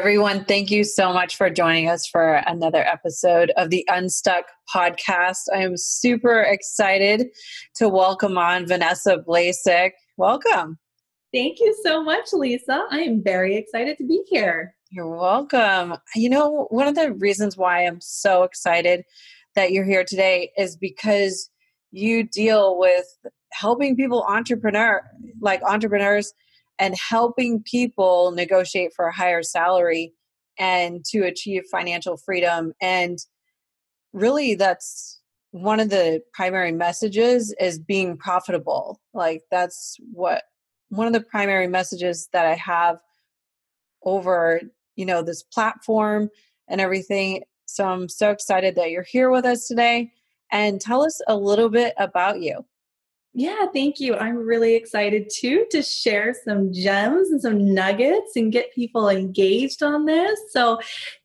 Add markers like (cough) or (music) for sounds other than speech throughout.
Everyone, thank you so much for joining us for another episode of the Unstuck podcast. I am super excited to welcome on Vanessa Blasek. Welcome. Thank you so much, Lisa. I am very excited to be here. You're welcome. You know, one of the reasons why I'm so excited that you're here today is because you deal with helping people entrepreneur like entrepreneurs and helping people negotiate for a higher salary and to achieve financial freedom. And really that's one of the primary messages is being profitable. Like that's what one of the primary messages that i have over you know this platform and everything. So i'm so excited that you're here with us today. And tell us a little bit about you yeah, thank you. I'm really excited too to share some gems and some nuggets and get people engaged on this. So,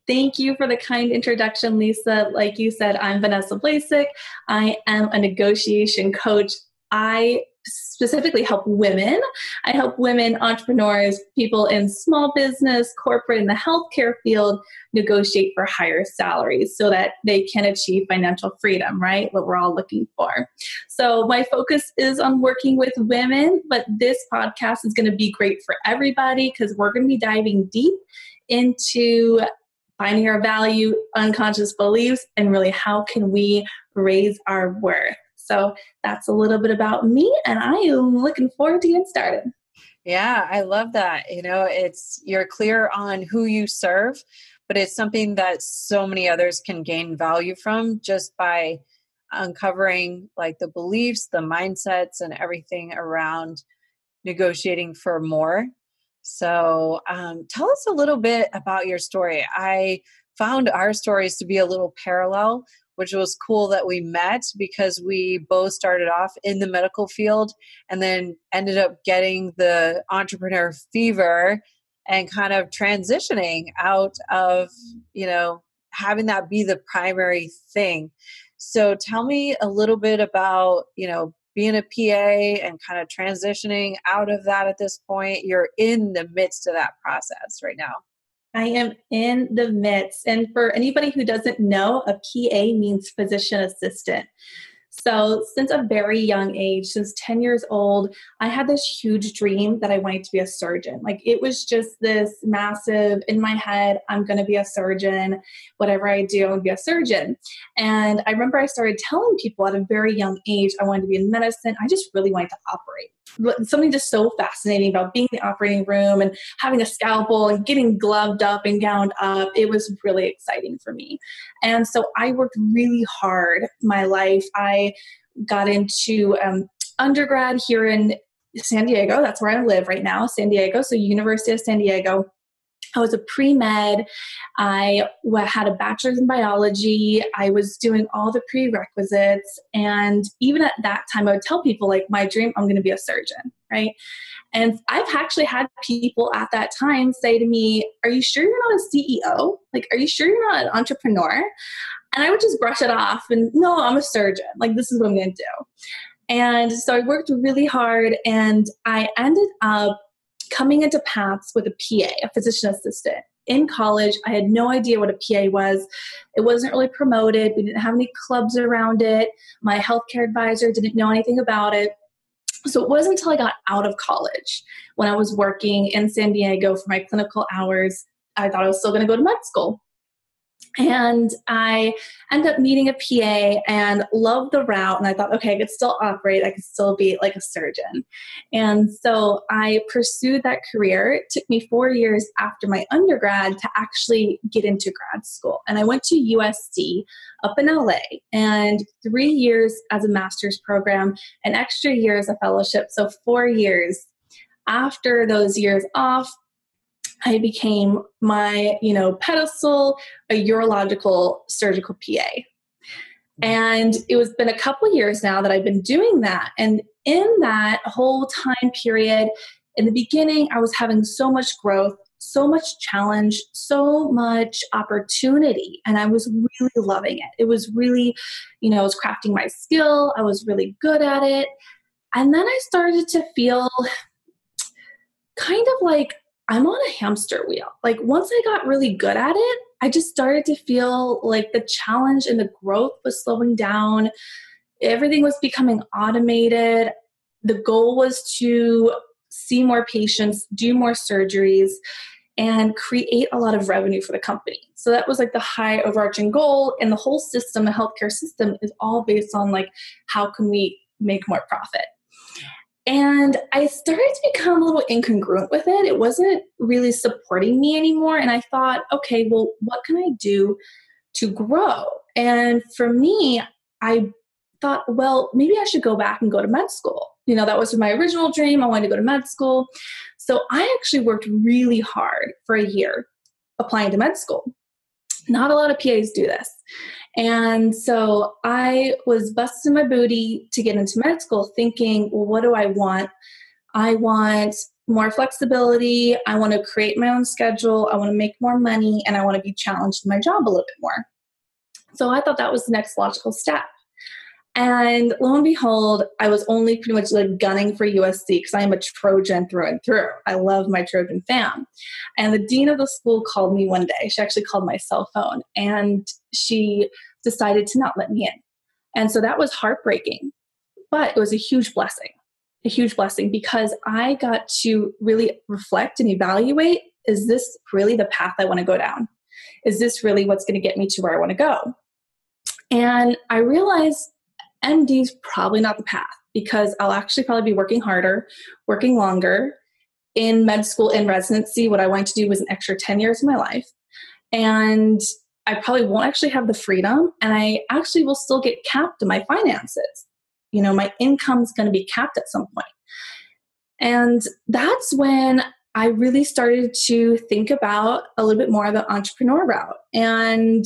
thank you for the kind introduction, Lisa. Like you said, I'm Vanessa Blasek. I am a negotiation coach. I specifically help women. I help women entrepreneurs, people in small business, corporate, in the healthcare field negotiate for higher salaries so that they can achieve financial freedom, right? What we're all looking for. So, my focus is on working with women, but this podcast is going to be great for everybody because we're going to be diving deep into finding our value, unconscious beliefs, and really how can we raise our worth. So that's a little bit about me, and I am looking forward to getting started. Yeah, I love that. You know, it's you're clear on who you serve, but it's something that so many others can gain value from just by uncovering like the beliefs, the mindsets, and everything around negotiating for more. So, um, tell us a little bit about your story. I found our stories to be a little parallel which was cool that we met because we both started off in the medical field and then ended up getting the entrepreneur fever and kind of transitioning out of, you know, having that be the primary thing. So tell me a little bit about, you know, being a PA and kind of transitioning out of that at this point. You're in the midst of that process right now. I am in the midst. And for anybody who doesn't know, a PA means physician assistant. So, since a very young age, since 10 years old, I had this huge dream that I wanted to be a surgeon. Like, it was just this massive in my head I'm going to be a surgeon. Whatever I do, I'm going to be a surgeon. And I remember I started telling people at a very young age I wanted to be in medicine. I just really wanted to operate something just so fascinating about being in the operating room and having a scalpel and getting gloved up and gowned up. It was really exciting for me. And so I worked really hard my life. I got into um, undergrad here in San Diego. That's where I live right now, San Diego. So, University of San Diego. I was a pre med. I had a bachelor's in biology. I was doing all the prerequisites. And even at that time, I would tell people, like, my dream, I'm going to be a surgeon, right? And I've actually had people at that time say to me, Are you sure you're not a CEO? Like, are you sure you're not an entrepreneur? And I would just brush it off and, No, I'm a surgeon. Like, this is what I'm going to do. And so I worked really hard and I ended up coming into paths with a PA, a physician assistant. In college, I had no idea what a PA was. It wasn't really promoted. We didn't have any clubs around it. My healthcare advisor didn't know anything about it. So it wasn't until I got out of college when I was working in San Diego for my clinical hours. I thought I was still going to go to med school. And I end up meeting a PA and loved the route. And I thought, okay, I could still operate, I could still be like a surgeon. And so I pursued that career. It took me four years after my undergrad to actually get into grad school. And I went to USC up in LA and three years as a master's program, an extra year as a fellowship. So four years. After those years off, I became my, you know, pedestal, a urological surgical PA. And it was been a couple years now that I've been doing that. And in that whole time period, in the beginning, I was having so much growth, so much challenge, so much opportunity. And I was really loving it. It was really, you know, I was crafting my skill, I was really good at it. And then I started to feel kind of like I'm on a hamster wheel. Like once I got really good at it, I just started to feel like the challenge and the growth was slowing down. Everything was becoming automated. The goal was to see more patients, do more surgeries, and create a lot of revenue for the company. So that was like the high overarching goal. And the whole system, the healthcare system, is all based on like how can we make more profit. And I started to become a little incongruent with it. It wasn't really supporting me anymore. And I thought, okay, well, what can I do to grow? And for me, I thought, well, maybe I should go back and go to med school. You know, that was my original dream. I wanted to go to med school. So I actually worked really hard for a year applying to med school. Not a lot of PAs do this. And so I was busting my booty to get into med school thinking, well, what do I want? I want more flexibility. I want to create my own schedule. I want to make more money and I want to be challenged in my job a little bit more. So I thought that was the next logical step. And lo and behold, I was only pretty much like gunning for USC because I am a Trojan through and through. I love my Trojan fam. And the dean of the school called me one day. She actually called my cell phone and she decided to not let me in. And so that was heartbreaking, but it was a huge blessing, a huge blessing because I got to really reflect and evaluate is this really the path I want to go down? Is this really what's going to get me to where I want to go? And I realized MD is probably not the path because I'll actually probably be working harder, working longer. In med school, in residency, what I wanted to do was an extra 10 years of my life. And I probably won't actually have the freedom, and I actually will still get capped in my finances. You know, my income's going to be capped at some point. And that's when I really started to think about a little bit more of the entrepreneur route. And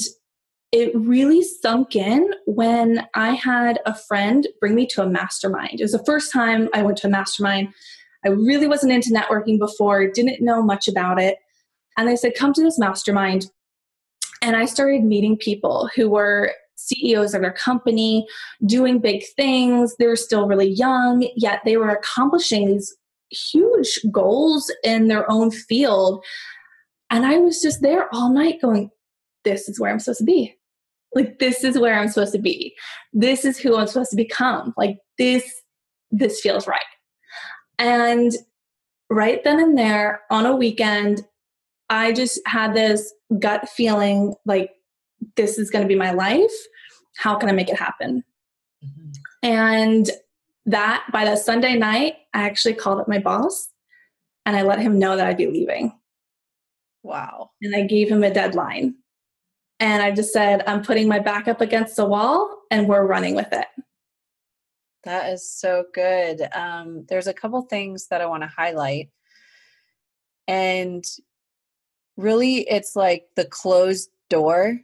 it really sunk in when I had a friend bring me to a mastermind. It was the first time I went to a mastermind. I really wasn't into networking before, didn't know much about it. And they said, Come to this mastermind. And I started meeting people who were CEOs of their company, doing big things. They were still really young, yet they were accomplishing these huge goals in their own field. And I was just there all night going, This is where I'm supposed to be like this is where i'm supposed to be this is who i'm supposed to become like this this feels right and right then and there on a weekend i just had this gut feeling like this is going to be my life how can i make it happen mm-hmm. and that by the sunday night i actually called up my boss and i let him know that i'd be leaving wow and i gave him a deadline and I just said, I'm putting my back up against the wall and we're running with it. That is so good. Um, there's a couple things that I want to highlight. And really, it's like the closed door.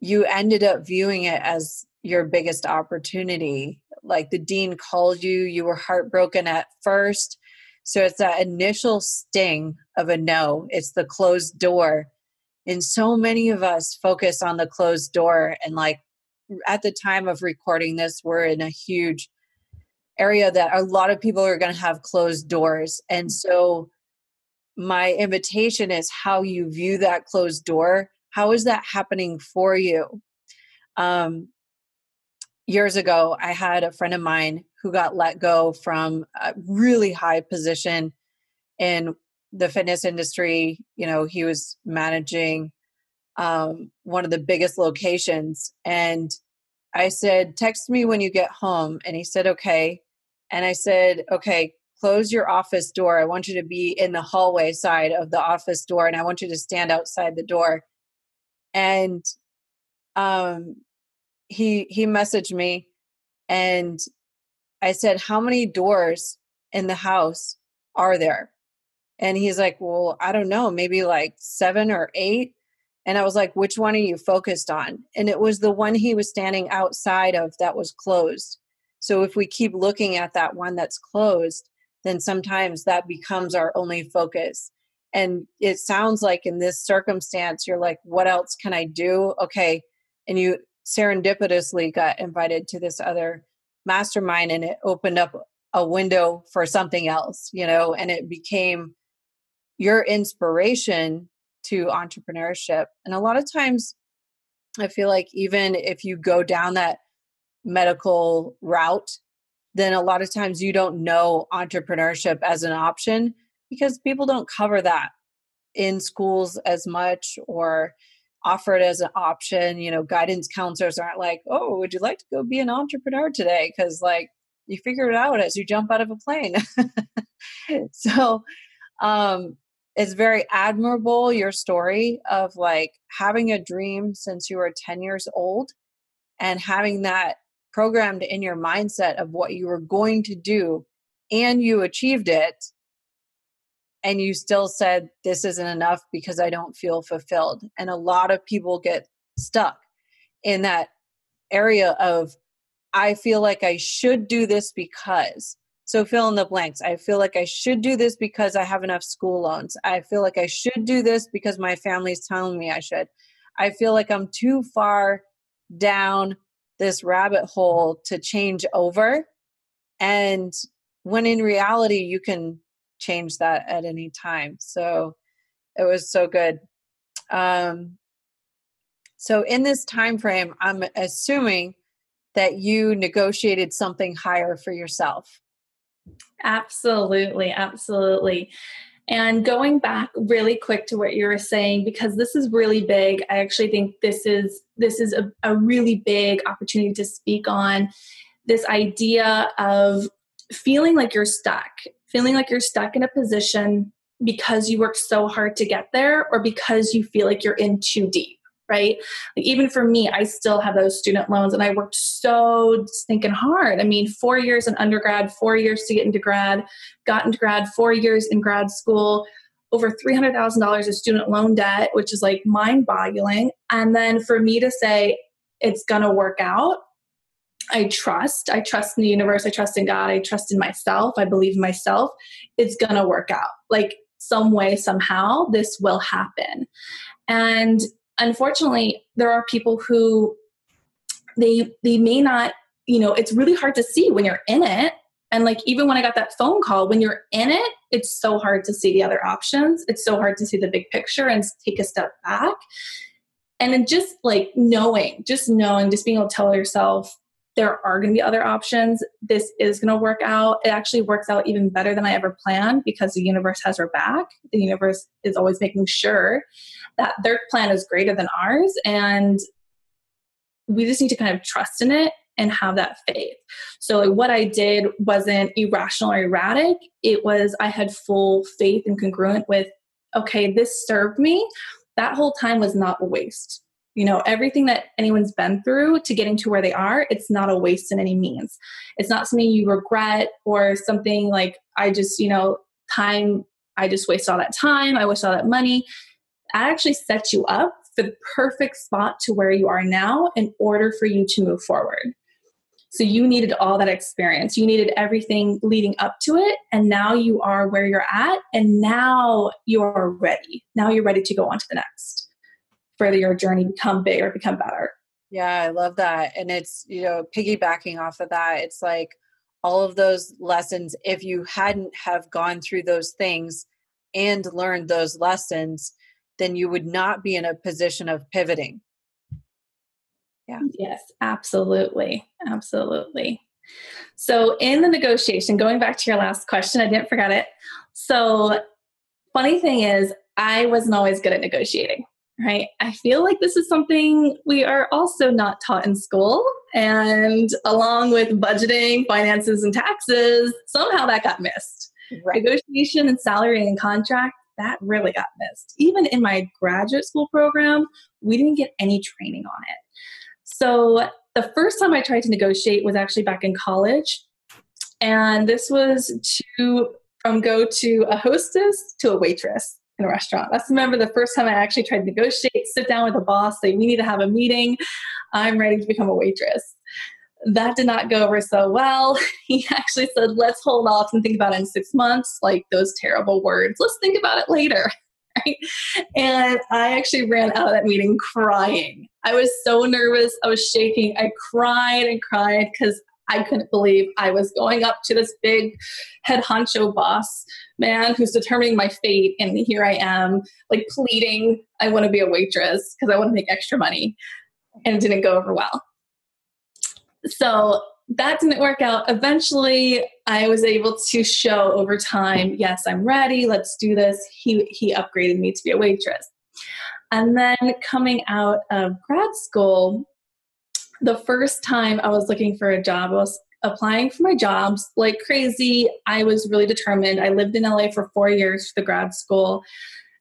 You ended up viewing it as your biggest opportunity. Like the dean called you, you were heartbroken at first. So it's that initial sting of a no, it's the closed door and so many of us focus on the closed door and like at the time of recording this we're in a huge area that a lot of people are going to have closed doors and mm. so my invitation is how you view that closed door how is that happening for you um, years ago i had a friend of mine who got let go from a really high position in the fitness industry. You know, he was managing um, one of the biggest locations. And I said, Text me when you get home. And he said, Okay. And I said, Okay, close your office door. I want you to be in the hallway side of the office door and I want you to stand outside the door. And um, he he messaged me and I said, How many doors in the house are there? And he's like, Well, I don't know, maybe like seven or eight. And I was like, Which one are you focused on? And it was the one he was standing outside of that was closed. So if we keep looking at that one that's closed, then sometimes that becomes our only focus. And it sounds like in this circumstance, you're like, What else can I do? Okay. And you serendipitously got invited to this other mastermind and it opened up a window for something else, you know, and it became your inspiration to entrepreneurship. And a lot of times, I feel like even if you go down that medical route, then a lot of times you don't know entrepreneurship as an option because people don't cover that in schools as much or offer it as an option. You know, guidance counselors aren't like, oh, would you like to go be an entrepreneur today? Because, like, you figure it out as you jump out of a plane. (laughs) so, um, it's very admirable your story of like having a dream since you were 10 years old and having that programmed in your mindset of what you were going to do and you achieved it and you still said this isn't enough because I don't feel fulfilled. And a lot of people get stuck in that area of I feel like I should do this because. So fill in the blanks. I feel like I should do this because I have enough school loans. I feel like I should do this because my family's telling me I should. I feel like I'm too far down this rabbit hole to change over. And when in reality, you can change that at any time. So it was so good. Um, so in this time frame, I'm assuming that you negotiated something higher for yourself. Absolutely, absolutely. And going back really quick to what you were saying, because this is really big, I actually think this is this is a, a really big opportunity to speak on this idea of feeling like you're stuck feeling like you're stuck in a position because you worked so hard to get there or because you feel like you're in too deep right like even for me i still have those student loans and i worked so stinking hard i mean four years in undergrad four years to get into grad got into grad four years in grad school over $300000 of student loan debt which is like mind boggling and then for me to say it's gonna work out I trust. I trust in the universe. I trust in God. I trust in myself. I believe in myself. It's going to work out. Like some way, somehow, this will happen. And unfortunately, there are people who they they may not, you know, it's really hard to see when you're in it. And like even when I got that phone call, when you're in it, it's so hard to see the other options. It's so hard to see the big picture and take a step back. And then just like knowing, just knowing, just being able to tell yourself, there are going to be other options. This is going to work out. It actually works out even better than I ever planned because the universe has our back. The universe is always making sure that their plan is greater than ours. And we just need to kind of trust in it and have that faith. So, like, what I did wasn't irrational or erratic. It was, I had full faith and congruent with, okay, this served me. That whole time was not a waste you know everything that anyone's been through to getting to where they are it's not a waste in any means it's not something you regret or something like i just you know time i just waste all that time i waste all that money actually sets you up for the perfect spot to where you are now in order for you to move forward so you needed all that experience you needed everything leading up to it and now you are where you're at and now you're ready now you're ready to go on to the next further your journey become bigger, become better. Yeah, I love that. And it's, you know, piggybacking off of that, it's like all of those lessons, if you hadn't have gone through those things and learned those lessons, then you would not be in a position of pivoting. Yeah. Yes, absolutely. Absolutely. So, in the negotiation, going back to your last question, I didn't forget it. So, funny thing is, I wasn't always good at negotiating right? I feel like this is something we are also not taught in school. And along with budgeting, finances, and taxes, somehow that got missed. Right. Negotiation and salary and contract, that really got missed. Even in my graduate school program, we didn't get any training on it. So the first time I tried to negotiate was actually back in college. And this was to from go to a hostess to a waitress in a restaurant. Let's remember the first time I actually tried to negotiate, sit down with the boss, say, we need to have a meeting. I'm ready to become a waitress. That did not go over so well. (laughs) He actually said, let's hold off and think about it in six months, like those terrible words. Let's think about it later. (laughs) Right? And I actually ran out of that meeting crying. I was so nervous. I was shaking. I cried and cried because I couldn't believe I was going up to this big head honcho boss man who's determining my fate. And here I am, like pleading, I want to be a waitress because I want to make extra money. And it didn't go over well. So that didn't work out. Eventually, I was able to show over time, yes, I'm ready. Let's do this. He he upgraded me to be a waitress. And then coming out of grad school, the first time I was looking for a job, I was applying for my jobs like crazy. I was really determined. I lived in LA for four years for the grad school.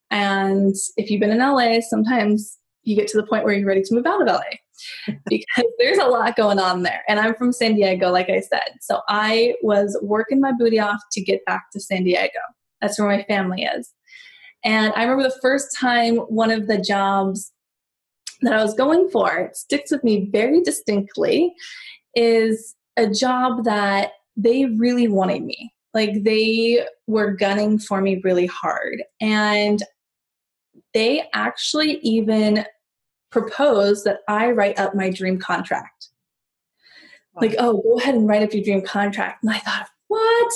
And if you've been in LA, sometimes you get to the point where you're ready to move out of LA (laughs) because there's a lot going on there. And I'm from San Diego, like I said. So I was working my booty off to get back to San Diego. That's where my family is. And I remember the first time one of the jobs that I was going for, it sticks with me very distinctly, is a job that they really wanted me. Like they were gunning for me really hard. And they actually even proposed that I write up my dream contract. Like, oh, go ahead and write up your dream contract. And I thought, what?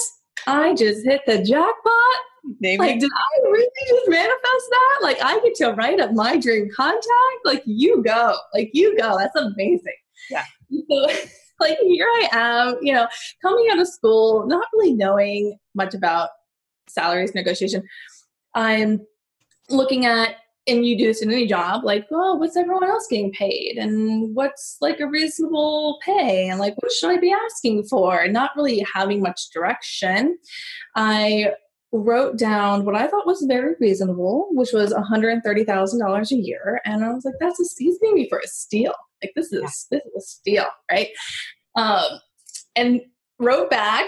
I just hit the jackpot. Maybe. Like, did I really just manifest that? Like, I get to write up my dream contract. Like, you go. Like, you go. That's amazing. Yeah. So, (laughs) like, here I am, you know, coming out of school, not really knowing much about salaries negotiation. I'm looking at and you do this in any job like oh what's everyone else getting paid? And what's like a reasonable pay? And like what should i be asking for? And not really having much direction i wrote down what i thought was very reasonable which was $130000 a year. And i was like that's a he's paying me for a steal. Like this is this is a steal right? Um and wrote back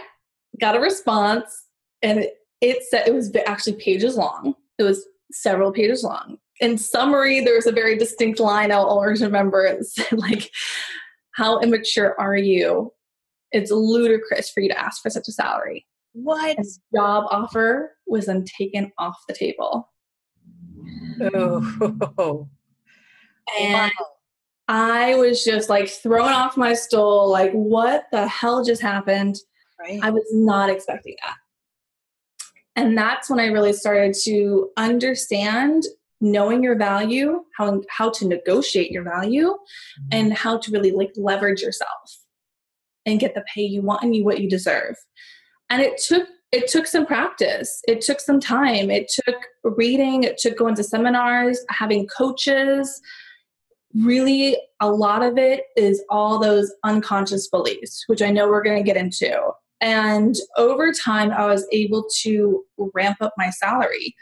got a response and it, it said it was actually pages long. It was several pages long in summary, there's a very distinct line I'll always remember. It said, like, how immature are you? It's ludicrous for you to ask for such a salary. What? And job offer was then taken off the table. Oh. And wow. I was just like thrown off my stool, like, what the hell just happened? Right. I was not expecting that. And that's when I really started to understand knowing your value, how how to negotiate your value, mm-hmm. and how to really like leverage yourself and get the pay you want and you what you deserve. And it took it took some practice. It took some time. It took reading. It took going to seminars, having coaches. Really, a lot of it is all those unconscious beliefs, which I know we're going to get into. And over time, I was able to ramp up my salary.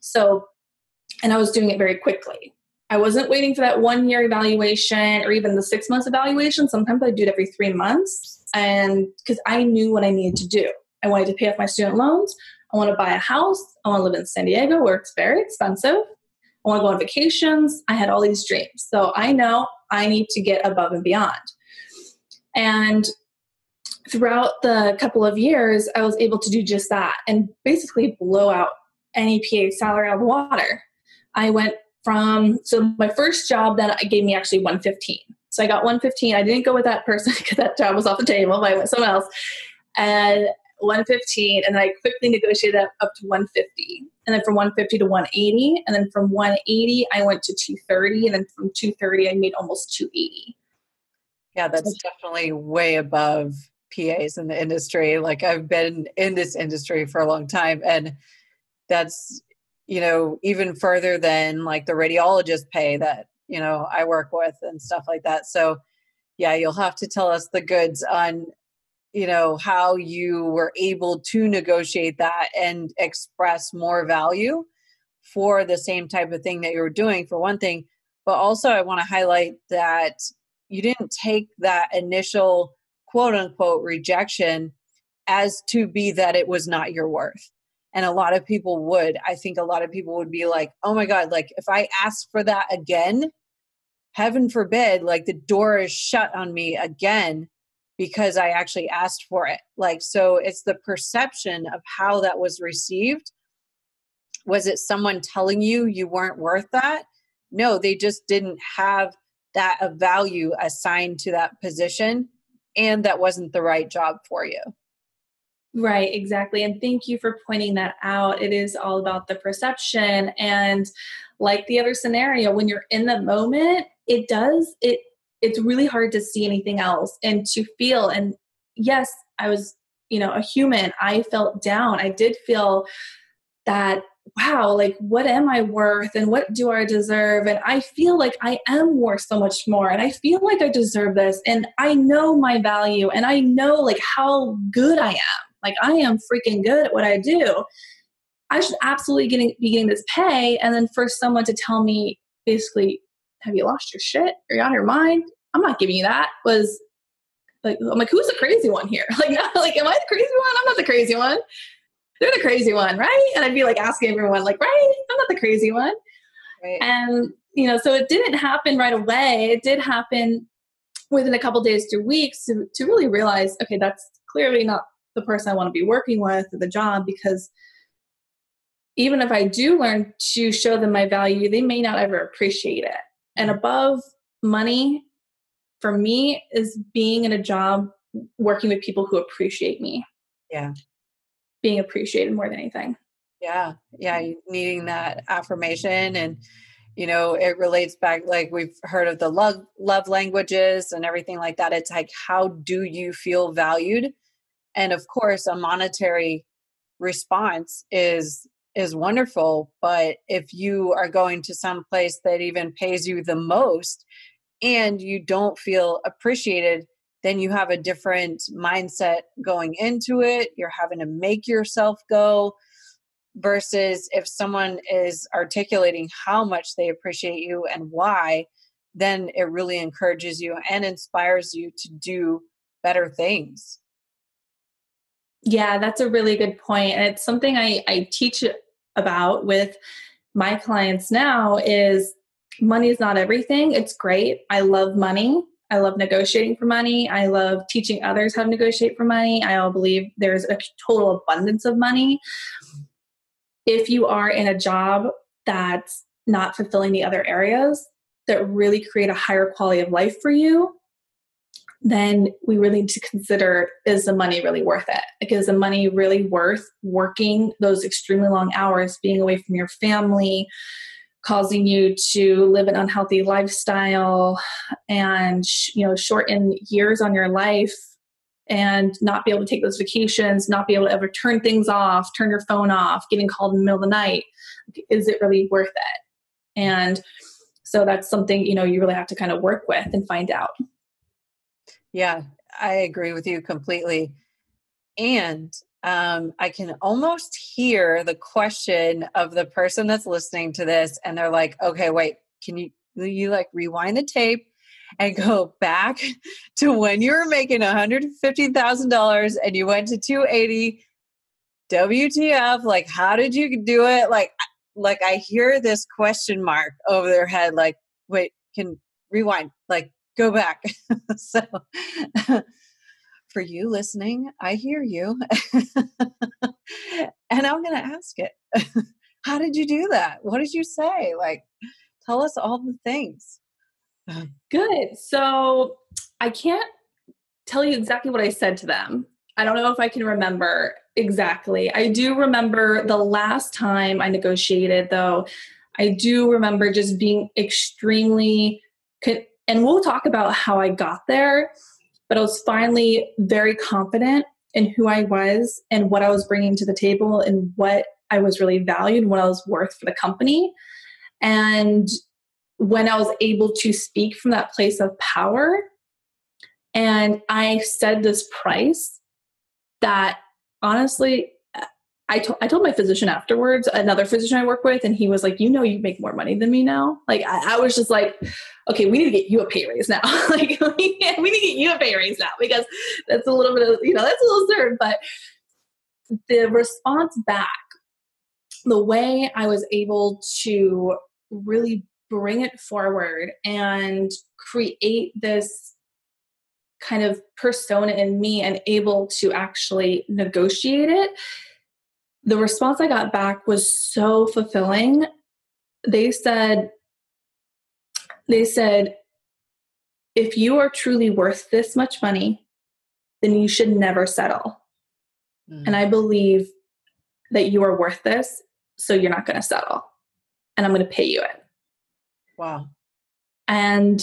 So and I was doing it very quickly. I wasn't waiting for that one year evaluation or even the six months evaluation. Sometimes I do it every three months. And because I knew what I needed to do, I wanted to pay off my student loans. I want to buy a house. I want to live in San Diego where it's very expensive. I want to go on vacations. I had all these dreams. So I know I need to get above and beyond. And throughout the couple of years, I was able to do just that and basically blow out any PA salary out of water. I went from so my first job that gave me actually 115. So I got 115. I didn't go with that person (laughs) because that job was off the table. But I went somewhere else, and 115, and then I quickly negotiated up, up to 150, and then from 150 to 180, and then from 180 I went to 230, and then from 230 I made almost 280. Yeah, that's so, definitely way above PAs in the industry. Like I've been in this industry for a long time, and that's you know even further than like the radiologist pay that you know i work with and stuff like that. So yeah you'll have to tell us the goods on you know how you were able to negotiate that and express more value for the same type of thing that you were doing for one thing. But also i want to highlight that you didn't take that initial quote unquote rejection as to be that it was not your worth and a lot of people would. I think a lot of people would be like oh my god like if i ask for that again heaven forbid like the door is shut on me again because i actually asked for it. Like so it's the perception of how that was received. Was it someone telling you you weren't worth that? No they just didn't have that value assigned to that position and that wasn't the right job for you. Right, exactly. And thank you for pointing that out. It is all about the perception. And like the other scenario, when you're in the moment, it does, it it's really hard to see anything else and to feel. And yes, I was, you know, a human. I felt down. I did feel that wow, like what am I worth and what do I deserve? And I feel like I am worth so much more and I feel like I deserve this and I know my value and I know like how good I am. Like I am freaking good at what I do. I should absolutely getting, be getting this pay. And then for someone to tell me basically, have you lost your shit? Are you out of your mind? I'm not giving you that was like, I'm like, who's the crazy one here? (laughs) Like, no, (laughs) like, am I the crazy one? I'm not the crazy one they're the crazy one, right? And I'd be like asking everyone, like, right? I'm not the crazy one. Right. And, you know, so it didn't happen right away. It did happen within a couple days to weeks to, to really realize, okay, that's clearly not the person I want to be working with or the job because even if I do learn to show them my value, they may not ever appreciate it. And above money, for me, is being in a job working with people who appreciate me. Yeah being appreciated more than anything. Yeah. Yeah. Needing that affirmation and, you know, it relates back like we've heard of the love love languages and everything like that. It's like how do you feel valued? And of course, a monetary response is is wonderful, but if you are going to some place that even pays you the most and you don't feel appreciated, then you have a different mindset going into it. You're having to make yourself go versus if someone is articulating how much they appreciate you and why, then it really encourages you and inspires you to do better things. Yeah, that's a really good point. And it's something I, I teach about with my clients now is money is not everything. It's great. I love money. I love negotiating for money. I love teaching others how to negotiate for money. I all believe there's a total abundance of money. If you are in a job that's not fulfilling the other areas that really create a higher quality of life for you, then we really need to consider is the money really worth it? Like, is the money really worth working those extremely long hours, being away from your family, causing you to live an unhealthy lifestyle and you know shorten years on your life and not be able to take those vacations not be able to ever turn things off turn your phone off getting called in the middle of the night? Is it really worth it? And so that's something you know you really have to kind of work with and find out yeah i agree with you completely and um, I can almost hear the question of the person that's listening to this, and they're like, "Okay, wait, can you you like rewind the tape and go back (laughs) to when you were making one hundred fifty thousand dollars and you went to two eighty? WTF? Like, how did you do it? Like, like I hear this question mark over their head. Like, wait, can rewind? Like, go back. (laughs) so for you listening, I hear you. (laughs) and I'm going to ask it. (laughs) How did you do that? What did you say? Like, tell us all the things. Good. So I can't tell you exactly what I said to them. I don't know if I can remember exactly. I do remember the last time I negotiated, though. I do remember just being extremely, and we'll talk about how I got there but I was finally very confident in who I was and what I was bringing to the table and what I was really valued, what I was worth for the company. And when I was able to speak from that place of power, and I said this price that honestly I told I told my physician afterwards, another physician I work with, and he was like, "You know, you make more money than me now." Like I, I was just like, "Okay, we need to get you a pay raise now. (laughs) like (laughs) we, we need to get you a pay raise now because that's a little bit of you know that's a little absurd." But the response back, the way I was able to really bring it forward and create this kind of persona in me and able to actually negotiate it the response I got back was so fulfilling. They said, they said, if you are truly worth this much money, then you should never settle. Mm. And I believe that you are worth this, so you're not going to settle. And I'm going to pay you it. Wow. And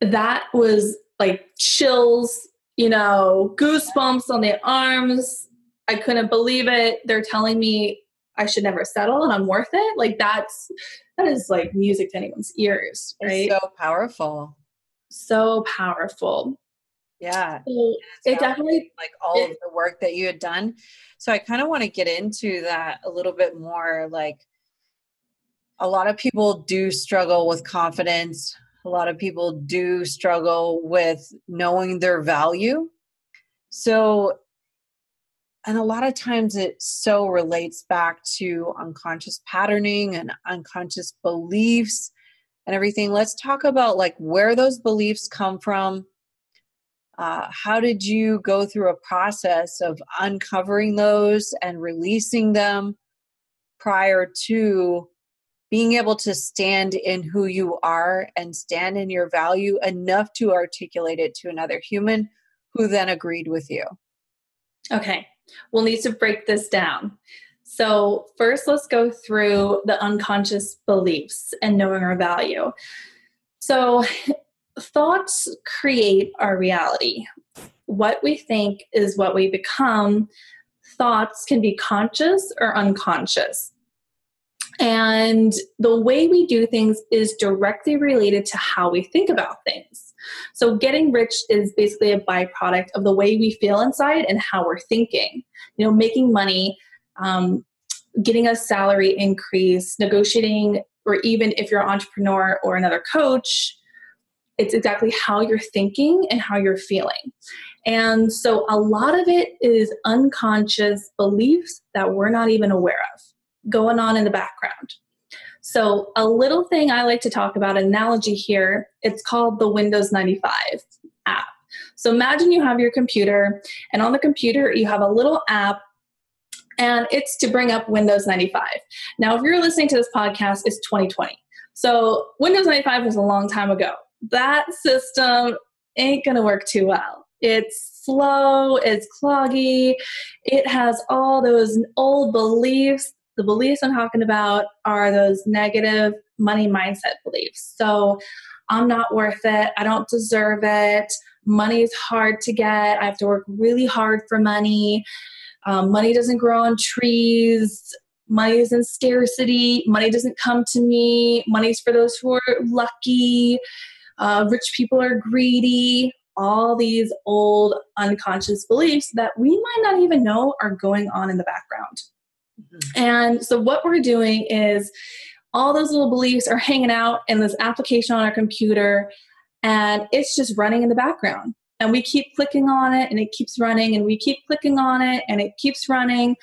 that was like chills, you know, goosebumps on the arms. I couldn't believe it. They're telling me I should never settle and I'm worth it. Like that's that is like music to anyone's ears, right? It's so powerful. So powerful. Yeah. So it definitely like all it, of the work that you had done. So I kind of want to get into that a little bit more like a lot of people do struggle with confidence. A lot of people do struggle with knowing their value. So and a lot of times it so relates back to unconscious patterning and unconscious beliefs and everything. Let's talk about like where those beliefs come from. Uh, how did you go through a process of uncovering those and releasing them prior to being able to stand in who you are and stand in your value enough to articulate it to another human who then agreed with you? Okay We'll need to break this down. So, first, let's go through the unconscious beliefs and knowing our value. So, thoughts create our reality. What we think is what we become. Thoughts can be conscious or unconscious. And the way we do things is directly related to how we think about things. So, getting rich is basically a byproduct of the way we feel inside and how we're thinking. You know, making money, um, getting a salary increase, negotiating, or even if you're an entrepreneur or another coach, it's exactly how you're thinking and how you're feeling. And so, a lot of it is unconscious beliefs that we're not even aware of going on in the background. So, a little thing I like to talk about, analogy here, it's called the Windows 95 app. So, imagine you have your computer, and on the computer, you have a little app, and it's to bring up Windows 95. Now, if you're listening to this podcast, it's 2020. So, Windows 95 was a long time ago. That system ain't gonna work too well. It's slow, it's cloggy, it has all those old beliefs the beliefs I'm talking about are those negative money mindset beliefs. So I'm not worth it. I don't deserve it. Money is hard to get. I have to work really hard for money. Um, money doesn't grow on trees. Money is in scarcity. Money doesn't come to me. Money's for those who are lucky. Uh, rich people are greedy. All these old unconscious beliefs that we might not even know are going on in the background. Mm-hmm. And so what we're doing is all those little beliefs are hanging out in this application on our computer and it's just running in the background. And we keep clicking on it and it keeps running and we keep clicking on it and it keeps running.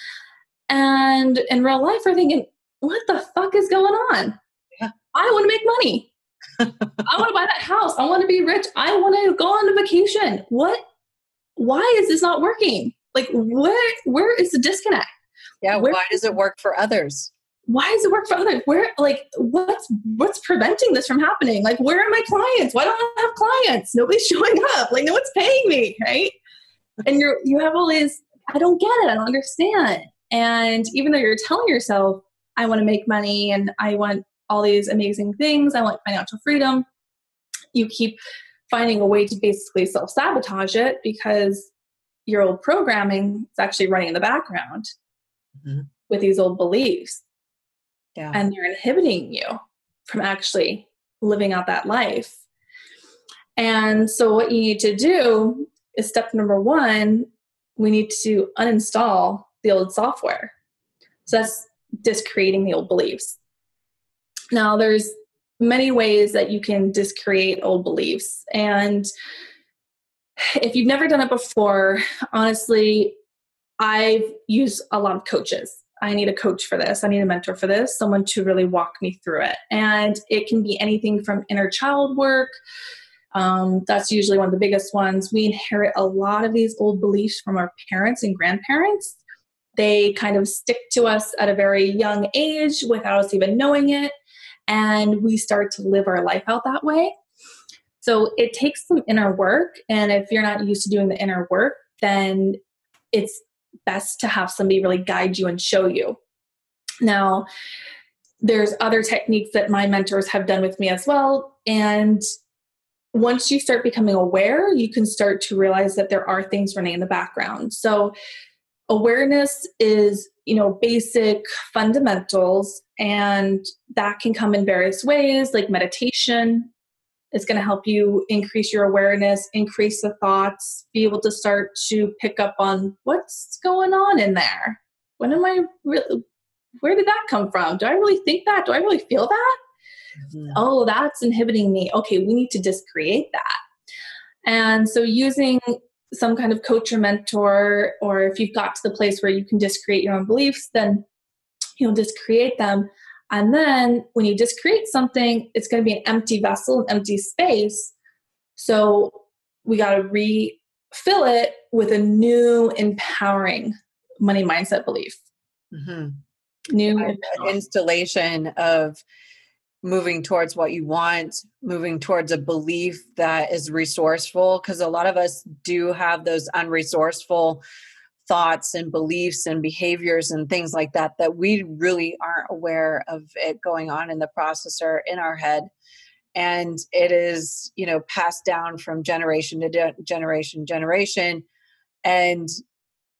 And in real life, we're thinking, what the fuck is going on? Yeah. I want to make money. (laughs) I want to buy that house. I want to be rich. I want to go on a vacation. What? Why is this not working? Like, where where is the disconnect? Yeah, where, why does it work for others? Why does it work for others? Where like what's what's preventing this from happening? Like where are my clients? Why don't I have clients? Nobody's (laughs) showing up. Like no one's paying me, right? And you're you have all these, I don't get it, I don't understand. And even though you're telling yourself, I want to make money and I want all these amazing things, I want financial freedom, you keep finding a way to basically self sabotage it because your old programming is actually running in the background mm-hmm. with these old beliefs. Yeah. And they're inhibiting you from actually living out that life. And so, what you need to do is step number one, we need to uninstall the old software. So, that's discreating the old beliefs. Now, there's many ways that you can discreate old beliefs. And if you've never done it before, honestly, I've used a lot of coaches. I need a coach for this. I need a mentor for this, someone to really walk me through it. And it can be anything from inner child work. Um, that's usually one of the biggest ones. We inherit a lot of these old beliefs from our parents and grandparents. They kind of stick to us at a very young age without us even knowing it. And we start to live our life out that way. So it takes some inner work. And if you're not used to doing the inner work, then it's best to have somebody really guide you and show you. Now, there's other techniques that my mentors have done with me as well. And once you start becoming aware, you can start to realize that there are things running in the background. So, awareness is, you know, basic fundamentals, and that can come in various ways, like meditation is going to help you increase your awareness, increase the thoughts, be able to start to pick up on what's going on in there. When am I really, where did that come from? Do I really think that? Do I really feel that? Mm-hmm. Oh, that's inhibiting me. Okay, we need to just create that. And so using some kind of coach or mentor, or if you've got to the place where you can just create your own beliefs, then you'll just create them. And then when you just create something, it's going to be an empty vessel, an empty space. So we got to refill it with a new empowering money mindset belief. Mm-hmm. New installation of moving towards what you want, moving towards a belief that is resourceful. Because a lot of us do have those unresourceful thoughts and beliefs and behaviors and things like that that we really aren't aware of it going on in the processor in our head. And it is you know passed down from generation to de- generation generation. And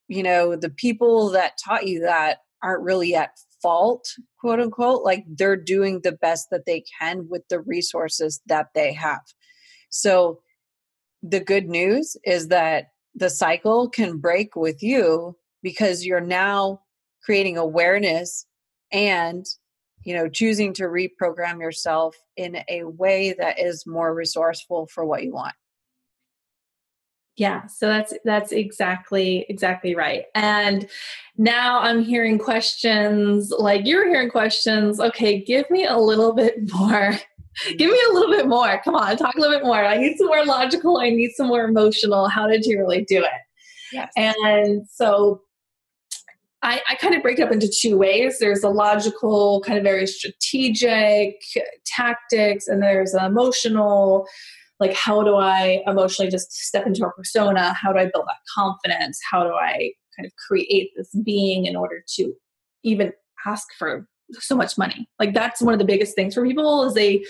you know the people that taught you that aren't really at fault quote unquote like they're doing the best that they can with the resources that they have. So the good news is that the cycle can break with you because you're now creating awareness and you know choosing to reprogram yourself in a way that is more resourceful for what you want. Yeah so that's that's exactly exactly right and now i'm hearing questions like you're hearing questions okay give me a little bit (laughs) more give me a little bit more. Come on talk a little bit more. I need some more logical i need some more emotional. How did you really do it? Yes. and so I, I, kind of break it up into two ways. There's a logical, kind of very strategic tactics, and there's an emotional, like how do i emotionally just step into a persona? How do i build that confidence? How do i kind of create this being in order to even ask for so much money. Like that's one of the biggest things for people is they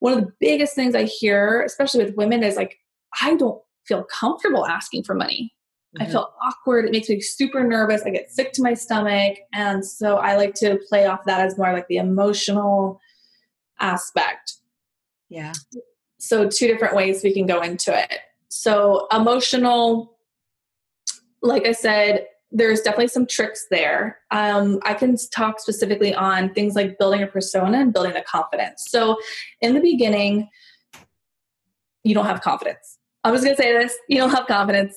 one of the biggest things i hear especially with women is like i don't feel comfortable asking for money. Mm-hmm. i feel awkward. It makes me super nervous. I get sick to my stomach. And so i like to play off that as more like the emotional aspect. Yeah. So two different ways we can go into it. So emotional like i said there's definitely some tricks there um, i can talk specifically on things like building a persona and building the confidence so in the beginning you don't have confidence i'm just going to say this you don't have confidence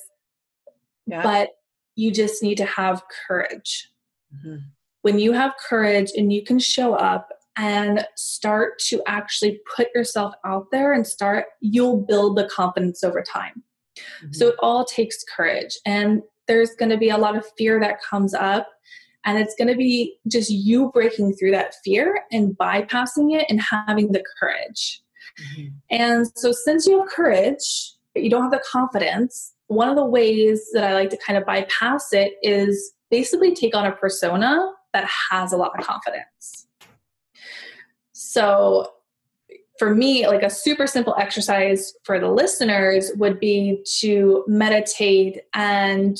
yeah. but you just need to have courage mm-hmm. when you have courage and you can show up and start to actually put yourself out there and start, you'll build the confidence over time. Mm-hmm. So it all takes courage. And there's going to be a lot of fear that comes up. And it's going to be just you breaking through that fear and bypassing it and having the courage. Mm-hmm. And so, since you have courage, but you don't have the confidence, one of the ways that I like to kind of bypass it is basically take on a persona that has a lot of confidence. So for me, like a super simple exercise for the listeners would be to meditate. And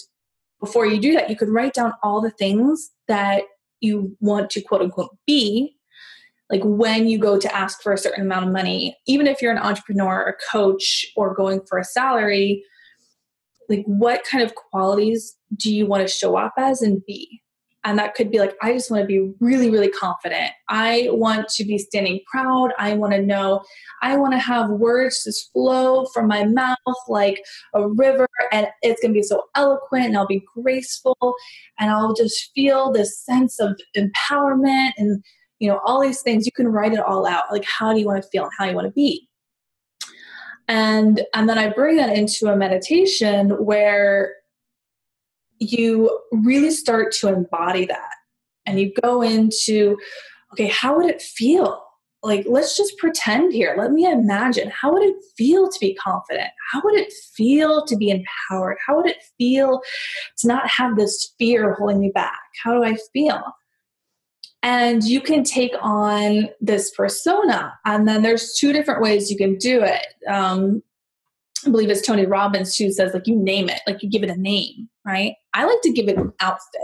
before you do that, you could write down all the things that you want to quote unquote be. Like when you go to ask for a certain amount of money, even if you're an entrepreneur, a coach, or going for a salary, like what kind of qualities do you want to show up as and be? And that could be like, I just want to be really, really confident. I want to be standing proud. I want to know, I want to have words just flow from my mouth like a river, and it's going to be so eloquent, and I'll be graceful, and I'll just feel this sense of empowerment and you know all these things you can write it all out like how do you want to feel and how you want to be and and then i bring that into a meditation where you really start to embody that. And you go into okay how would it feel? Like let's just pretend here. Let me imagine. How would it feel to be confident? How would it feel to be empowered? How would it feel to not have this fear holding me back? How do i feel? And you can take on this persona and then there's two different ways you can do it. Um, i believe it's tony robbins who says like you name it like you give it a name right? I like to give it an outfit.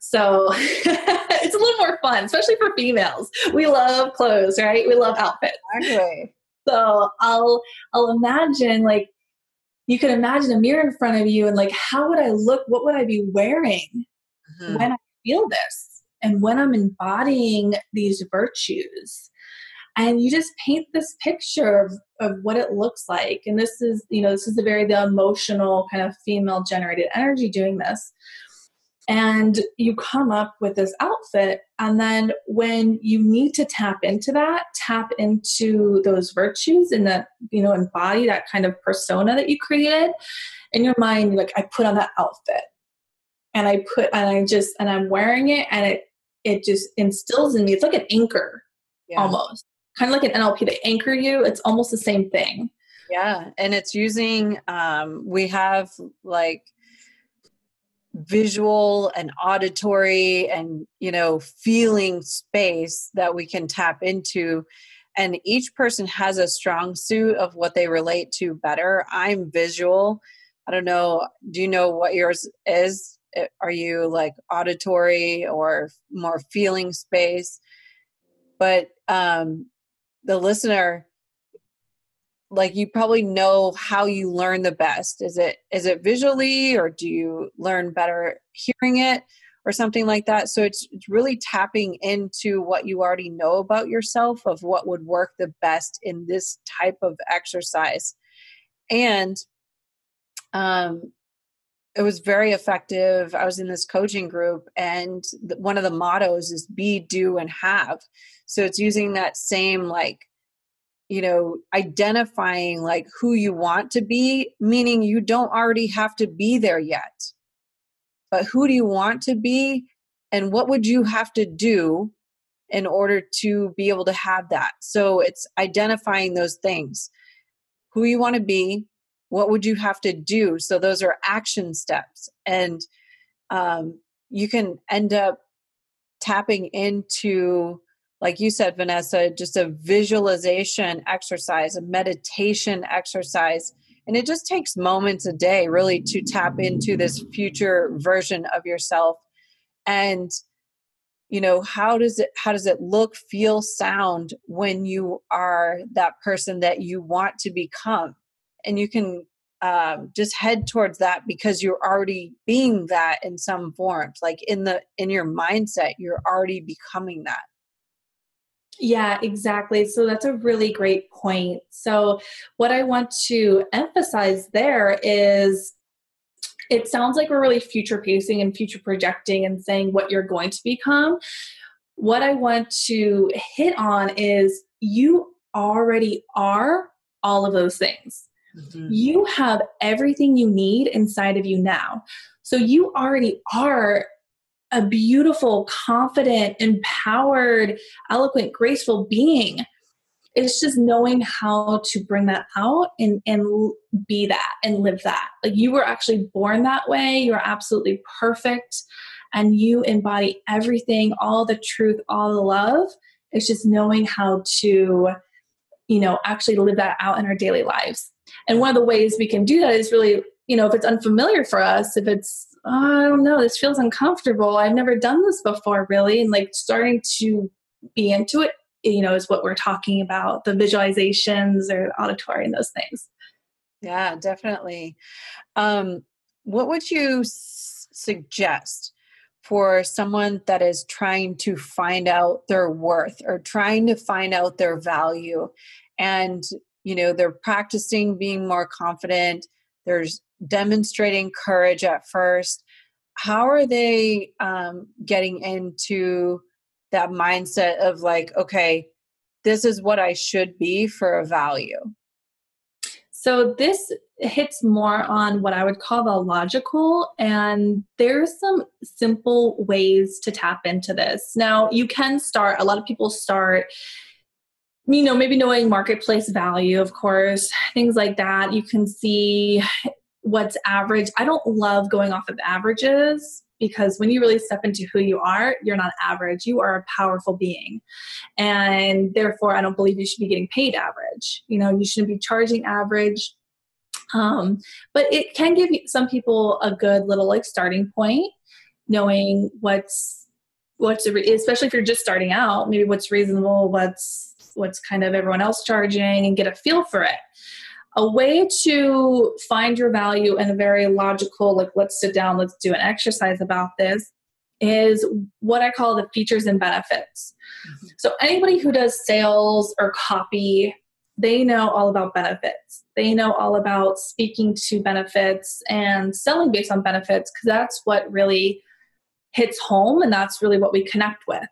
So (laughs) it's a little more fun especially for females. We love clothes right? We love outfits. Exactly. So i'll i'll imagine like you can imagine a mirror in front of you and like how would i look? What would i be wearing mm-hmm. when i feel this? And when I'm embodying these virtues. And you just paint this picture of, of what it looks like. And this is, you know, this is a very the emotional kind of female generated energy doing this. And you come up with this outfit. And then when you need to tap into that, tap into those virtues and that, you know, embody that kind of persona that you created in your mind, like, I put on that outfit and I put and I just and I'm wearing it and it it just instills in me. It's like an anchor yeah. almost, kind of like an NLP. to anchor you. It's almost the same thing. Yeah, and it's using. Um, we have like visual and auditory and you know feeling space that we can tap into and each person has a strong suit of what they relate to better i'm visual i don't know do you know what yours is Eh, are you like auditory or more feeling space but um the listener like you probably know how you learn the best. Is it is it visually or do you learn better hearing it or something like that? So it's, it's really tapping into what you already know about yourself of what would work the best in this type of exercise. And um it was very effective. I was in this coaching group, and one of the mottos is be, do, and have. So it's using that same, like, you know, identifying like who you want to be, meaning you don't already have to be there yet. But who do you want to be? And what would you have to do in order to be able to have that? So it's identifying those things who you want to be, what would you have to do? So those are action steps and um, you can end up tapping into like you said vanessa just a visualization exercise a meditation exercise and it just takes moments a day really to tap into this future version of yourself. And you know how does it how does it look feel sound when you are that person that you want to become and you can um, just head towards that because you're already being that in some forms like in the in your mindset you're already becoming that yeah, exactly. So that's a really great point. So, what I want to emphasize there is it sounds like we're really future pacing and future projecting and saying what you're going to become. What I want to hit on is you already are all of those things. Mm-hmm. You have everything you need inside of you now. So you already are a beautiful, confident, empowered, eloquent, graceful being. It's just knowing how to bring that out and, and be that and live that. Like you were actually born that way. You're absolutely perfect and you embody everything, all the truth, all the love. It's just knowing how to, you know, actually live that out in our daily lives. And one of the ways we can do that is really, you know, if it's unfamiliar for us, if it's, oh, I don't know, this feels uncomfortable. I've never done this before, really. And like starting to be into it, you know, is what we're talking about the visualizations or auditory and those things. Yeah, definitely. Um, what would you s- suggest for someone that is trying to find out their worth or trying to find out their value and you know they're practicing being more confident there's demonstrating courage at first. How are they um, getting into that mindset of like okay this is what i should be for a value so this hits more on what i would call the logical and there's some simple ways to tap into this. Now you can start a lot of people start you know, maybe knowing marketplace value, of course, things like that. You can see what's average. I don't love going off of averages because when you really step into who you are, you're not average. You are a powerful being. And therefore, I don't believe you should be getting paid average. You know, you shouldn't be charging average. Um, but it can give some people a good little like starting point, knowing what's what's especially if you're just starting out, maybe what's reasonable, what's what's kind of everyone else charging, and get a feel for it a way to find your value in a very logical, like, let's sit down, let's do an exercise about this, is what I call the features and benefits. Mm-hmm. So, anybody who does sales or copy, they know all about benefits. They know all about speaking to benefits and selling based on benefits because that's what really hits home and that's really what we connect with.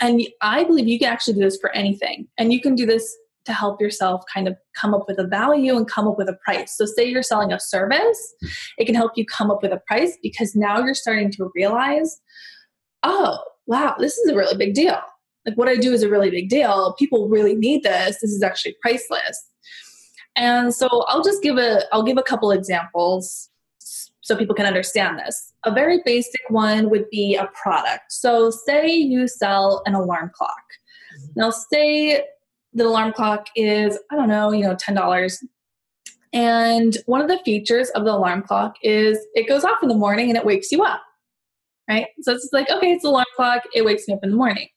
And I believe you can actually do this for anything. And you can do this to help yourself kind of come up with a value and come up with a price. So, say you're selling a service, hmm. it can help you come up with a price because now you're starting to realize, oh, wow, this is a really big deal. Like, what I do is a really big deal. People really need this. This is actually priceless. And so, I'll just give a I'll give a couple examples so people can understand this. A very basic one would be a product. So, say you sell an alarm clock. Mm-hmm. Now, say the alarm clock is, I don't know, you know, $10. And one of the features of the alarm clock is it goes off in the morning and it wakes you up. Right? So it's like, okay, it's an alarm clock, it wakes me up in the morning.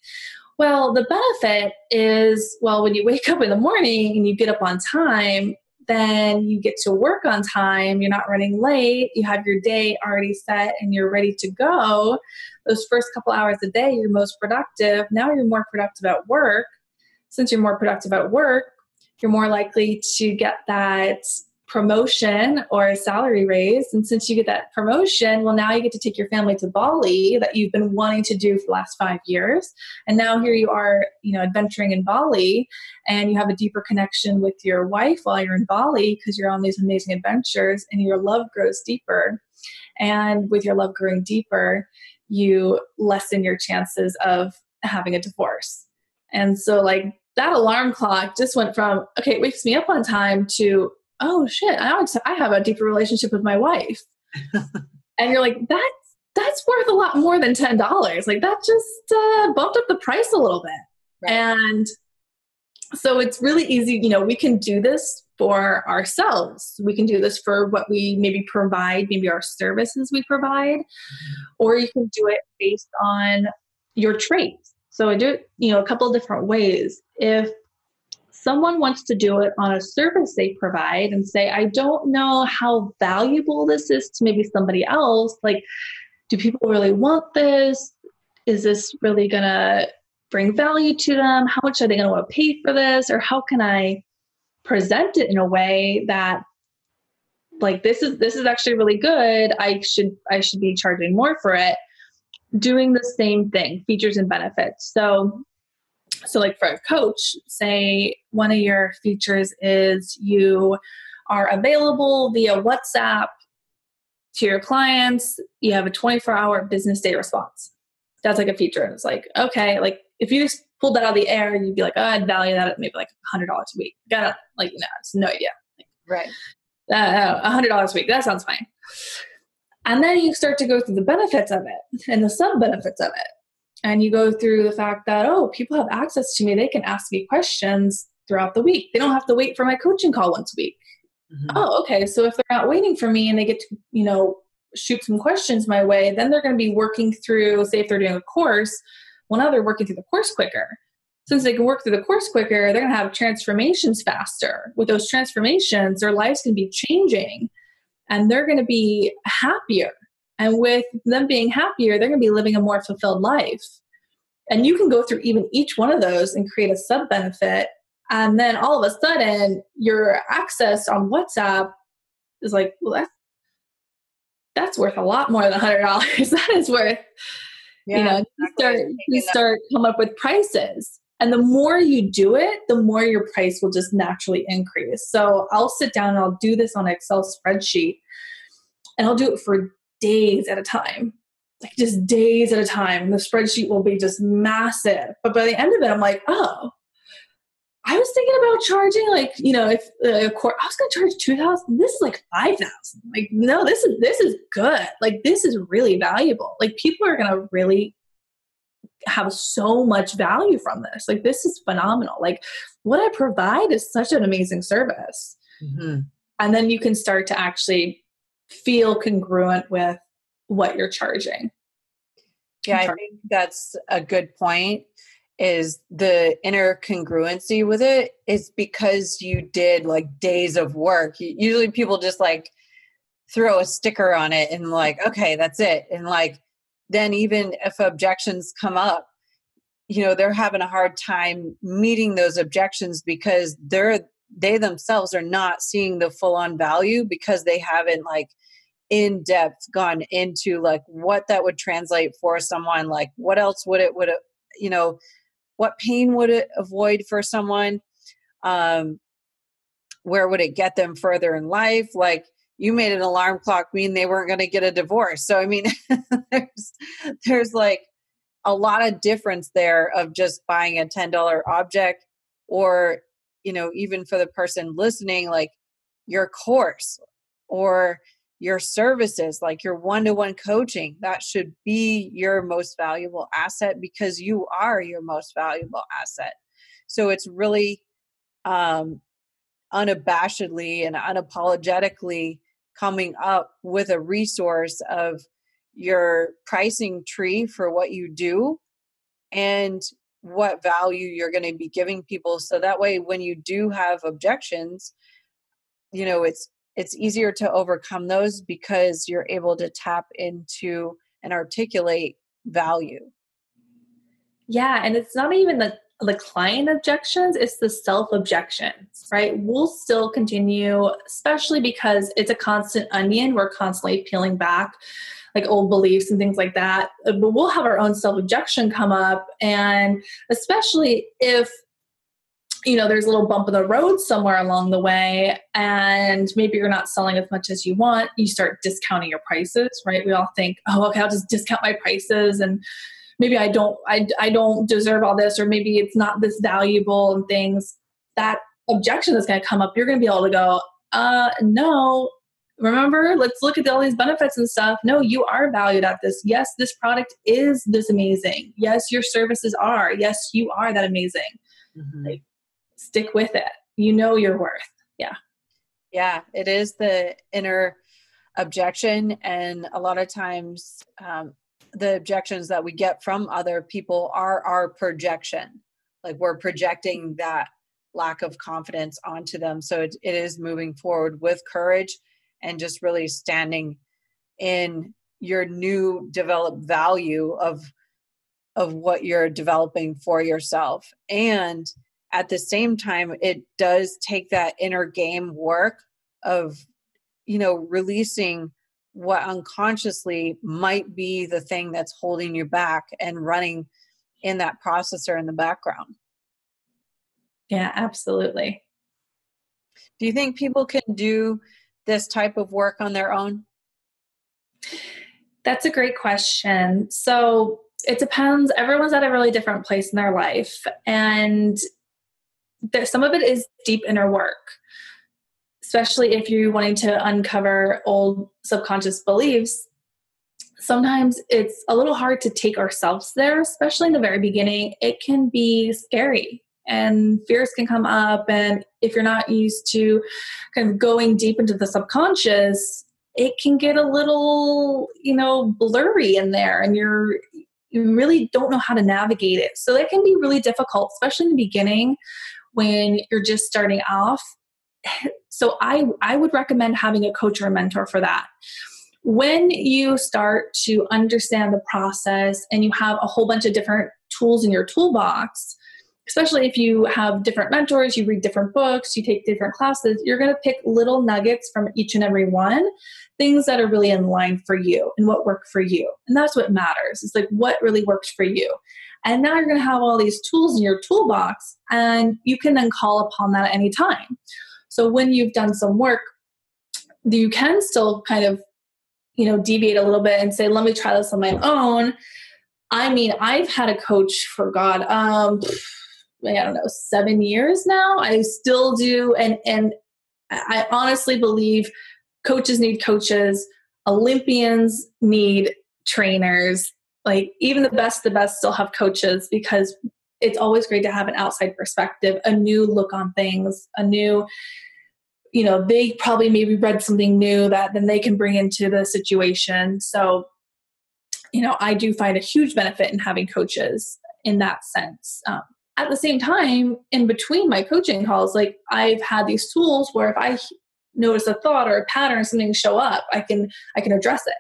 Well, the benefit is, well, when you (laughs) wake up in the morning and you get up on time, then you get to work on time, you're not running late, you have your day already set and you're ready to go. Those first couple hours a day, you're most productive. Now you're more productive at work since you're more productive at work, you're more likely to get that promotion or a salary raise. And since you get that promotion, well, now you get to take your family to Bali that you've been wanting to do for the last five years. And now here you are, you know, adventuring in Bali and you have a deeper connection with your wife while you're in Bali because you're on these amazing adventures and your love grows deeper. And with your love growing deeper, you lessen your chances of having a divorce. And so, like, that alarm clock just went from okay it wakes me up on time to oh shit i i have a deeper relationship with my wife (laughs) and you're like that's that's worth a lot more than ten dollars like that just uh, bumped up the price a little bit right. and so it's really easy you know we can do this for ourselves we can do this for what we maybe provide maybe our services we provide mm-hmm. or you can do it based on your traits so I do it, you know, a couple of different ways. If someone wants to do it on a service they provide and say, I don't know how valuable this is to maybe somebody else, like, do people really want this? Is this really going to bring value to them? How much are they going to want to pay for this? Or how can I present it in a way that like this is this is actually really good i should i should be charging more for it doing the same thing, features and benefits. So, so like for a coach, say one of your features is you are available via WhatsApp to your clients. You have a 24 hour business day response. That's like a feature. And it's like, okay, like if you just pulled that out of the air, you'd be like, oh, I'd value that at maybe like $100 a week. Got like, you know, it's no idea. Like, right. Uh, $100 a week. That sounds fine. And then you start to go through the benefits of it and the sub benefits of it. And you go through the fact that, oh, people have access to me. They can ask me questions throughout the week. They don't have to wait for my coaching call once a week. Mm-hmm. Oh, okay. So if they're not waiting for me and they get to, you know, shoot some questions my way, then they're going to be working through, say, if they're doing a course, well, now they're working through the course quicker. Since they can work through the course quicker, they're going to have transformations faster. With those transformations, their lives can be changing and they're going to be happier. And with them being happier, they're going to be living a more fulfilled life. And you can go through even each one of those and create a sub benefit. And then all of a sudden, your access on WhatsApp is like, well, that's that's worth a lot more than hundred dollars. (laughs) that is worth, yeah, you know, exactly. you start you start come up with prices. And the more you do it, the more your price will just naturally increase. So I'll sit down and I'll do this on an Excel spreadsheet and I'll do it for days at a time. Like just days at a time. The spreadsheet will be just massive. But by the end of it, I'm like, oh, I was thinking about charging like, you know, if uh, a court, I was going to charge 2000 This is like 5000 Like, no, this is, this is good. Like, this is really valuable. Like, people are going to really have so much value from this. Like, this is phenomenal. Like, what I provide is such an amazing service. Mm-hmm. And then you can start to actually feel congruent with what you're charging. Yeah, I think that's a good point. Is the inner congruency with it is because you did like days of work. Usually people just like throw a sticker on it and like, okay, that's it. And like, then even if objections come up, you know, they're having a hard time meeting those objections because they're they themselves are not seeing the full on value because they haven't like in depth gone into like what that would translate for someone like what else would it would it you know what pain would it avoid for someone? Um where would it get them further in life? Like you made an alarm clock mean they weren't going to get a divorce. So i mean (laughs) there's there's like a lot of difference there of just buying a $10 object or you know even for the person listening like your course or your services like your one-to-one coaching that should be your most valuable asset because you are your most valuable asset. So it's really um unabashedly and unapologetically coming up with a resource of your pricing tree for what you do and what value you're going to be giving people so that way when you do have objections you know it's it's easier to overcome those because you're able to tap into and articulate value. Yeah, and it's not even the the client objections, it's the self objections, right? We'll still continue, especially because it's a constant onion. We're constantly peeling back like old beliefs and things like that. Uh, but we'll have our own self objection come up. And especially if you know there's a little bump in the road somewhere along the way and maybe you're not selling as much as you want you start discounting your prices right we all think oh okay i'll just discount my prices and maybe i don't i, I don't deserve all this or maybe it's not this valuable and things that objection that's going to come up you're going to be able to go uh no remember let's look at all these benefits and stuff no you are valued at this yes this product is this amazing yes your services are yes you are that amazing mm-hmm. like stick with it. You know your worth. Yeah. Yeah, it is the inner objection. And a lot of times, um, the objections that we get from other people are our projection. Like we're projecting that lack of confidence onto them. So it, it is moving forward with courage and just really standing in your new developed value of of what you're developing for yourself and at the same time it does take that inner game work of you know releasing what unconsciously might be the thing that's holding you back and running in that processor in the background. Yeah absolutely. Do you think people can do this type of work on their own? That's a great question. So it depends. Everyone's at a really different place in their life and there, some of it is deep inner work, especially if you're wanting to uncover old subconscious beliefs. Sometimes it's a little hard to take ourselves there, especially in the very beginning. It can be scary and fears can come up. And if you're not used to kind of going deep into the subconscious, it can get a little, you know, blurry in there and you're you really don't know how to navigate it. So that can be really difficult, especially in the beginning when you're just starting off. (laughs) So I I would recommend having a coach or a mentor for that. When you start to understand the process and you have a whole bunch of different tools in your toolbox, especially if you have different mentors, you read different books, you take different classes, you're going to pick little nuggets from each and every one, things that are really in line for you and what work for you. And that's what matters. It's like what really works for you. And now you're going to have all these tools in your toolbox, and you can then call upon that at any time. So when you've done some work, you can still kind of, you know, deviate a little bit and say, let me try this on my own. I mean, I've had a coach for God, um, I don't know, seven years now. I still do. And, and I honestly believe coaches need coaches, Olympians need trainers. Like even the best, the best still have coaches because it's always great to have an outside perspective, a new look on things, a new, you know, they probably maybe read something new that then they can bring into the situation. So, you know, I do find a huge benefit in having coaches in that sense. Um, at the same time, in between my coaching calls, like I've had these tools where if I notice a thought or a pattern something show up, I can I can address it.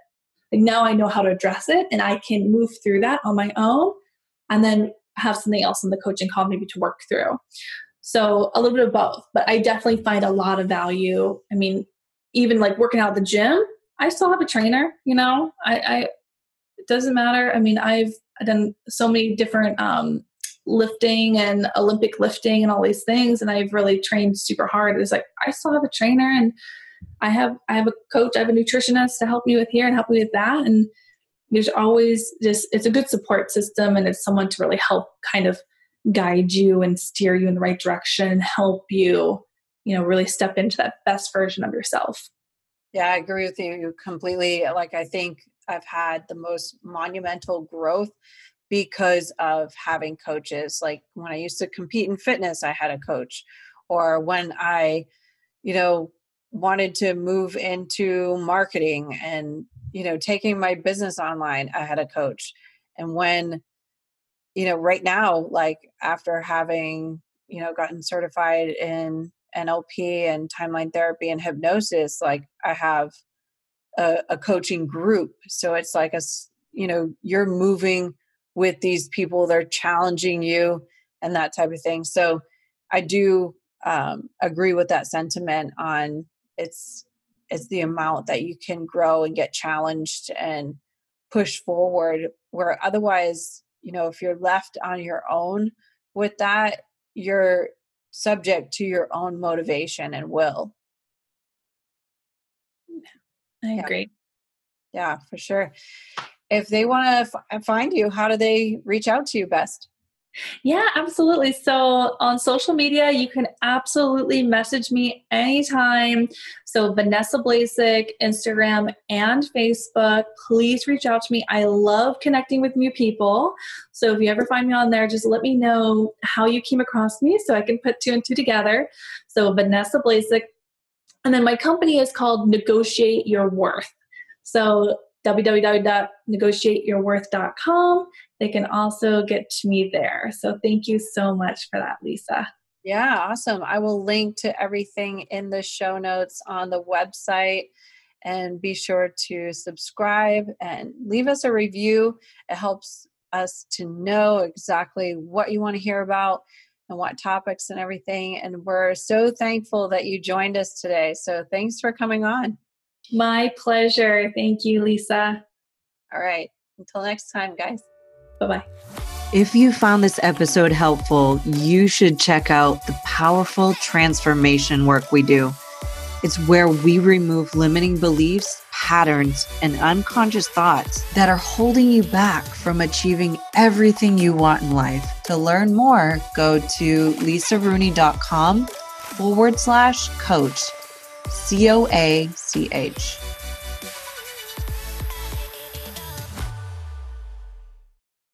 Like now I know how to address it and I can move through that on my own and then have something else in the coaching call maybe to work through. So a little bit of both, but I definitely find a lot of value. I mean, even like working out at the gym, I still have a trainer, you know, I, I it doesn't matter. I mean, I've done so many different um, lifting and Olympic lifting and all these things, and I've really trained super hard. It's like I still have a trainer and I have I have a coach, I have a nutritionist to help me with here and help me with that. And there's always just it's a good support system and it's someone to really help kind of guide you and steer you in the right direction help you, you know, really step into that best version of yourself. Yeah, I agree with you completely. Like I think I've had the most monumental growth because of having coaches. Like when I used to compete in fitness, I had a coach. Or when I, you know, wanted to move into marketing and you know taking my business online i had a coach and when you know right now like after having you know gotten certified in nlp and timeline therapy and hypnosis like i have a, a coaching group. So it's like a you know you're moving with these people they're challenging you and that type of thing. So i do um, agree with that sentiment on it's it's the amount that you can grow and get challenged and push forward where otherwise you know if you're left on your own with that you're subject to your own motivation and will. I agree. Yeah, yeah for sure. If they want to f- find you how do they reach out to you best yeah, absolutely. So on social media, you can absolutely message me anytime. So Vanessa Blasek, Instagram and Facebook. Please reach out to me. I love connecting with new people. So if you ever find me on there, just let me know how you came across me so I can put two and two together. So Vanessa Blasek. And then my company is called Negotiate Your Worth. So www.negotiateyourworth.com. They can also get to me there. So thank you so much for that, Lisa. Yeah, awesome. I will link to everything in the show notes on the website and be sure to subscribe and leave us a review. It helps us to know exactly what you want to hear about and what topics and everything. And we're so thankful that you joined us today. So thanks for coming on. My pleasure. Thank you, Lisa. All right. Until next time, guys. Bye bye. If you found this episode helpful, you should check out the powerful transformation work we do. It's where we remove limiting beliefs, patterns, and unconscious thoughts that are holding you back from achieving everything you want in life. To learn more, go to lisarooney.com forward slash coach C O A C H.